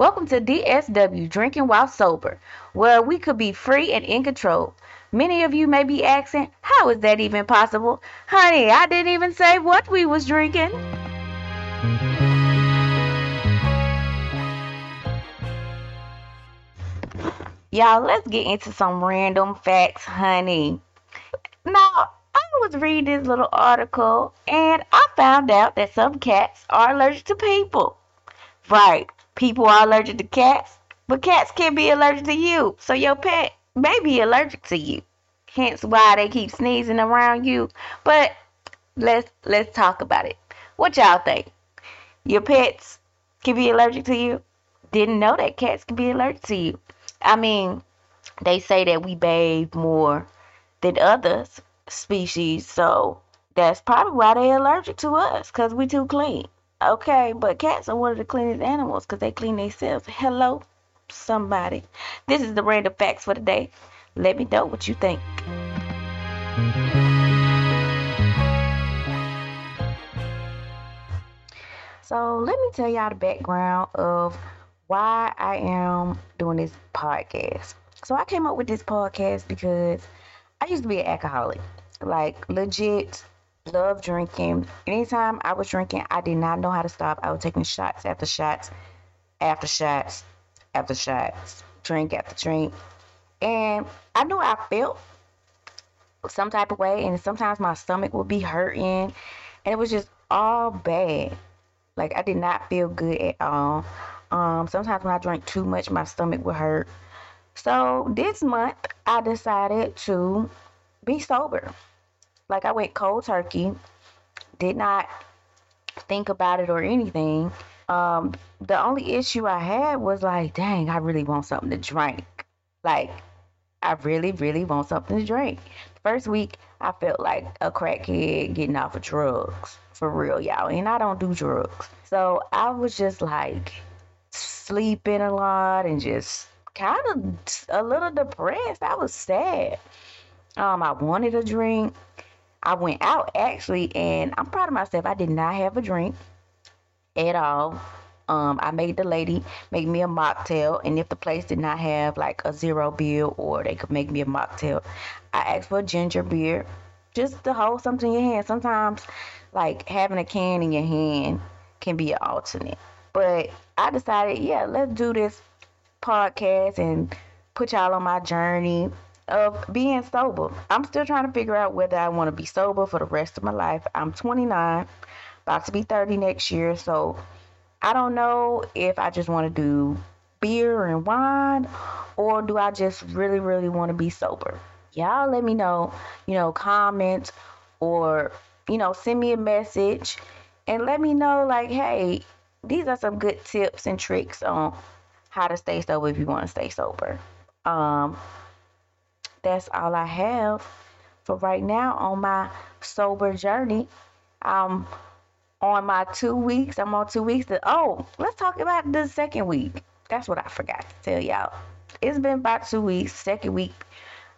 Welcome to DSW Drinking While Sober, where we could be free and in control. Many of you may be asking, how is that even possible? Honey, I didn't even say what we was drinking. Y'all, let's get into some random facts, honey. Now, I was reading this little article and I found out that some cats are allergic to people. Right, people are allergic to cats, but cats can be allergic to you. So your pet may be allergic to you. Hence why they keep sneezing around you. But let's let's talk about it. What y'all think? Your pets can be allergic to you? Didn't know that cats can be allergic to you. I mean, they say that we bathe more than others species, so that's probably why they're allergic to us, because we too clean. Okay, but cats are one of the cleanest animals because they clean themselves. Hello, somebody. This is the random facts for the day. Let me know what you think. So, let me tell y'all the background of why I am doing this podcast. So, I came up with this podcast because I used to be an alcoholic. Like, legit, love drinking. Anytime I was drinking, I did not know how to stop. I was taking shots after shots, after shots, after shots, drink after drink. And I knew I felt some type of way, and sometimes my stomach would be hurting, and it was just all bad. Like I did not feel good at all. Um, sometimes when I drank too much, my stomach would hurt. So this month, I decided to be sober. Like I went cold turkey, did not think about it or anything. Um, the only issue I had was like, dang, I really want something to drink. Like I really, really want something to drink. First week, I felt like a crackhead getting off of drugs. For real, y'all. And I don't do drugs. So I was just like sleeping a lot and just kind of a little depressed. I was sad. Um, I wanted a drink. I went out actually, and I'm proud of myself. I did not have a drink at all. Um, I made the lady make me a mocktail, and if the place did not have like a zero beer or they could make me a mocktail, I asked for a ginger beer, just to hold something in your hand. Sometimes, like having a can in your hand can be an alternate. But I decided, yeah, let's do this podcast and put y'all on my journey of being sober. I'm still trying to figure out whether I want to be sober for the rest of my life. I'm 29, about to be 30 next year, so I don't know if I just want to do beer and wine or do I just really, really want to be sober. Y'all let me know, you know, comment or, you know, send me a message and let me know, like, hey, these are some good tips and tricks on how to stay sober if you want to stay sober. Um, that's all I have for right now on my sober journey. Um, on my two weeks. I'm on two weeks. To, oh, let's talk about the second week. That's what I forgot to tell y'all. It's been about two weeks. Second week,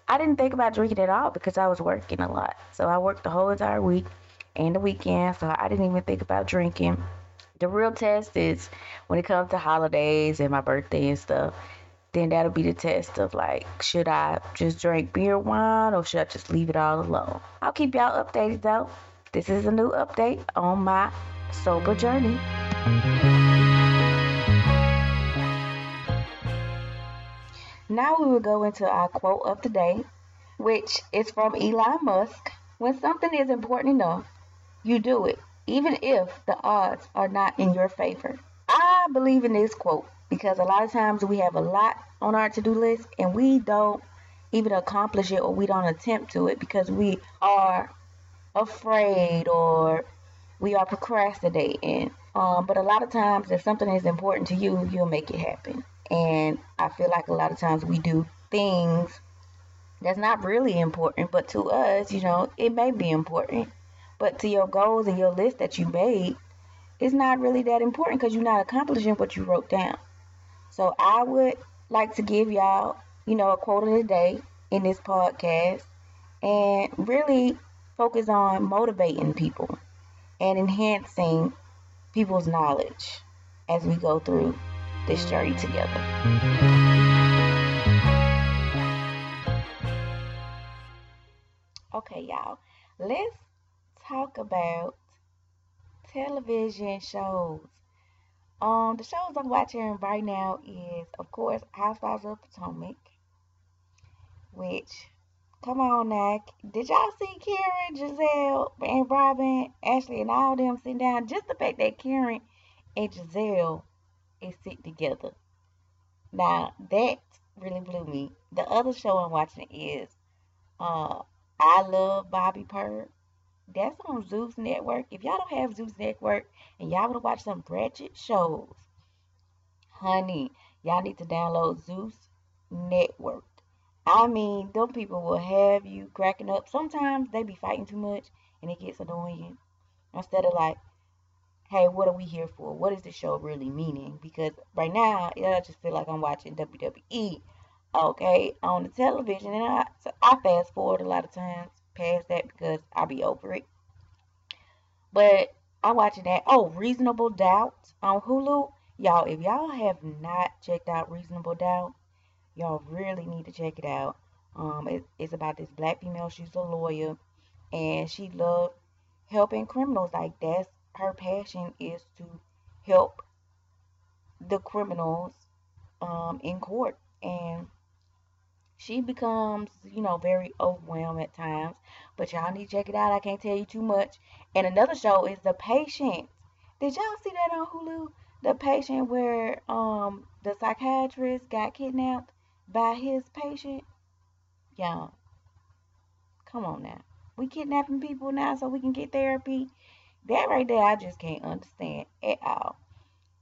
I didn't think about drinking at all because I was working a lot. So I worked the whole entire week and the weekend. So I didn't even think about drinking. The real test is when it comes to holidays and my birthday and stuff. Then that'll be the test of like, should I just drink beer, wine, or should I just leave it all alone? I'll keep y'all updated though. This is a new update on my sober journey. Now we will go into our quote of the day, which is from Elon Musk. When something is important enough, you do it, even if the odds are not in your favor. I believe in this quote because a lot of times we have a lot on our to-do list and we don't even accomplish it or we don't attempt to it because we are afraid or we are procrastinating. Um, but a lot of times, if something is important to you, you'll make it happen. And I feel like a lot of times we do things that's not really important, but to us, you know, it may be important. But to your goals and your list that you made, it's not really that important because you're not accomplishing what you wrote down. So I would like to give y'all, you know, a quote of the day in this podcast and really focus on motivating people and enhancing people's knowledge as we go through this journey together. Okay, y'all, let's talk about television shows. Um, the shows I'm watching right now is, of course, Housewives of Potomac, which, come on now, did y'all see Karen, Gizelle, and Robyn, Ashley, and all them sitting down? Just the fact that Karen and Gizelle is sitting together. Now, that really blew me. The other show I'm watching is uh, I Love Bobby Purr. That's on Zeus Network. If y'all don't have Zeus Network and y'all want to watch some ratchet shows, honey, y'all need to download Zeus Network. I mean, them people will have you cracking up. Sometimes they be fighting too much and it gets annoying. Instead of like, hey, what are we here for? What is the show really meaning? Because right now, I just feel like I'm watching WWE, okay, on the television, and I, so I fast forward a lot of times past that because I'll be over it. But I'm watching that. Oh, Reasonable Doubt on Hulu. Y'all, if y'all have not checked out Reasonable Doubt, y'all really need to check it out. Um, it, it's about this black female. She's a lawyer, and she loves helping criminals. Like that's her passion is to help the criminals um, in court, and she becomes, you know, very overwhelmed at times. But y'all need to check it out. I can't tell you too much. And another show is The Patient. Did y'all see that on Hulu? The Patient, where um the psychiatrist got kidnapped by his patient. Y'all, come on now. We kidnapping people now so we can get therapy. That right there, I just can't understand at all.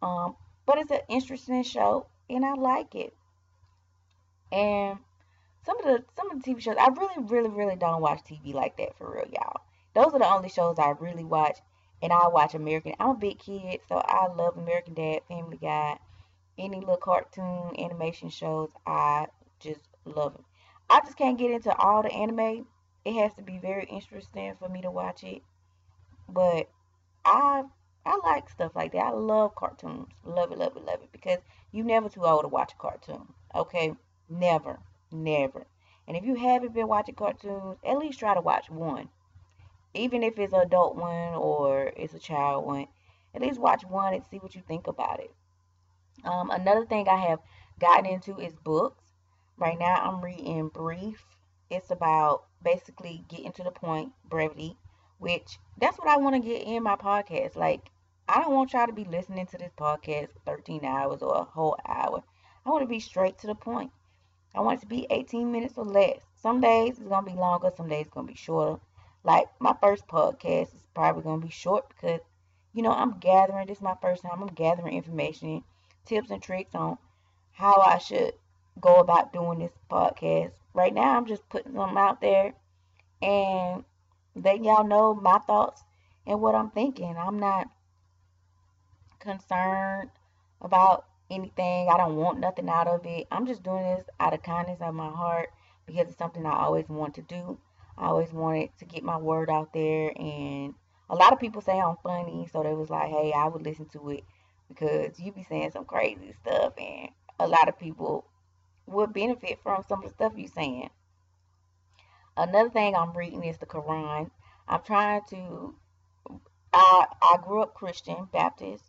Um, but it's an interesting show, and I like it. And some of the some of the TV shows I really, really, really don't watch TV like that for real, y'all. Those are the only shows I really watch, and I watch American. I'm a big kid, so I love American Dad, Family Guy, any little cartoon animation shows. I just love them. I just can't get into all the anime. It has to be very interesting for me to watch it. But I I like stuff like that. I love cartoons. Love it, love it, love it. Because you never too old to watch a cartoon. Okay? Never. Never. And if you haven't been watching cartoons, at least try to watch one. Even if it's an adult one or it's a child one, at least watch one and see what you think about it. Um, another thing I have gotten into is books. Right now, I'm reading Brief. It's about basically getting to the point, brevity, which that's what I want to get in my podcast. Like, I don't want y'all to be listening to this podcast 13 hours or a whole hour. I want to be straight to the point. I want it to be 18 minutes or less. Some days it's going to be longer, some days it's going to be shorter. Like my first podcast is probably going to be short because, you know, I'm gathering, this is my first time, I'm gathering information, tips and tricks on how I should go about doing this podcast. Right now, I'm just putting them out there and letting y'all know my thoughts and what I'm thinking. I'm not concerned about anything. I don't want nothing out of it. I'm just doing this out of kindness of my heart because it's something I always want to do. I always wanted to get my word out there and a lot of people say I'm funny, so they was like, "Hey, I would listen to it because you be saying some crazy stuff and a lot of people would benefit from some of the stuff you're saying." Another thing I'm reading is the Quran. I'm trying to I I grew up Christian Baptist,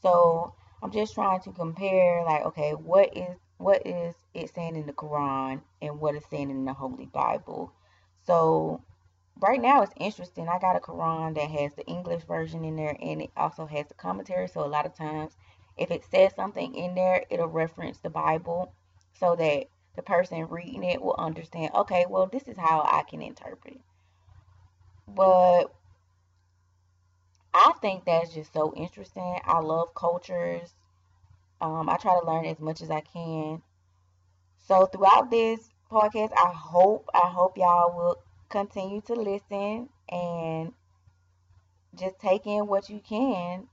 so I'm just trying to compare like okay, what is what is it saying in the Quran and what is saying in the Holy Bible. So right now it's interesting. I got a Quran that has the English version in there and it also has the commentary. So a lot of times if it says something in there, it'll reference the Bible so that the person reading it will understand, okay, well, this is how I can interpret it. But I think that's just so interesting. I love cultures. Um, I try to learn as much as I can. So throughout this podcast, I hope I hope y'all will continue to listen and just take in what you can.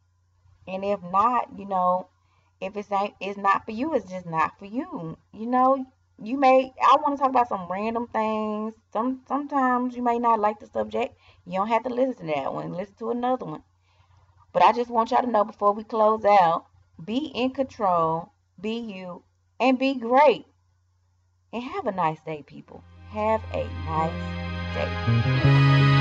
And if not, you know, if it's ain't it's not for you, it's just not for you. You know, you may I want to talk about some random things. Some sometimes you may not like the subject. You don't have to listen to that one. Listen to another one. But I just want y'all to know before we close out, be in control, be you, and be great. And have a nice day, people. Have a nice day.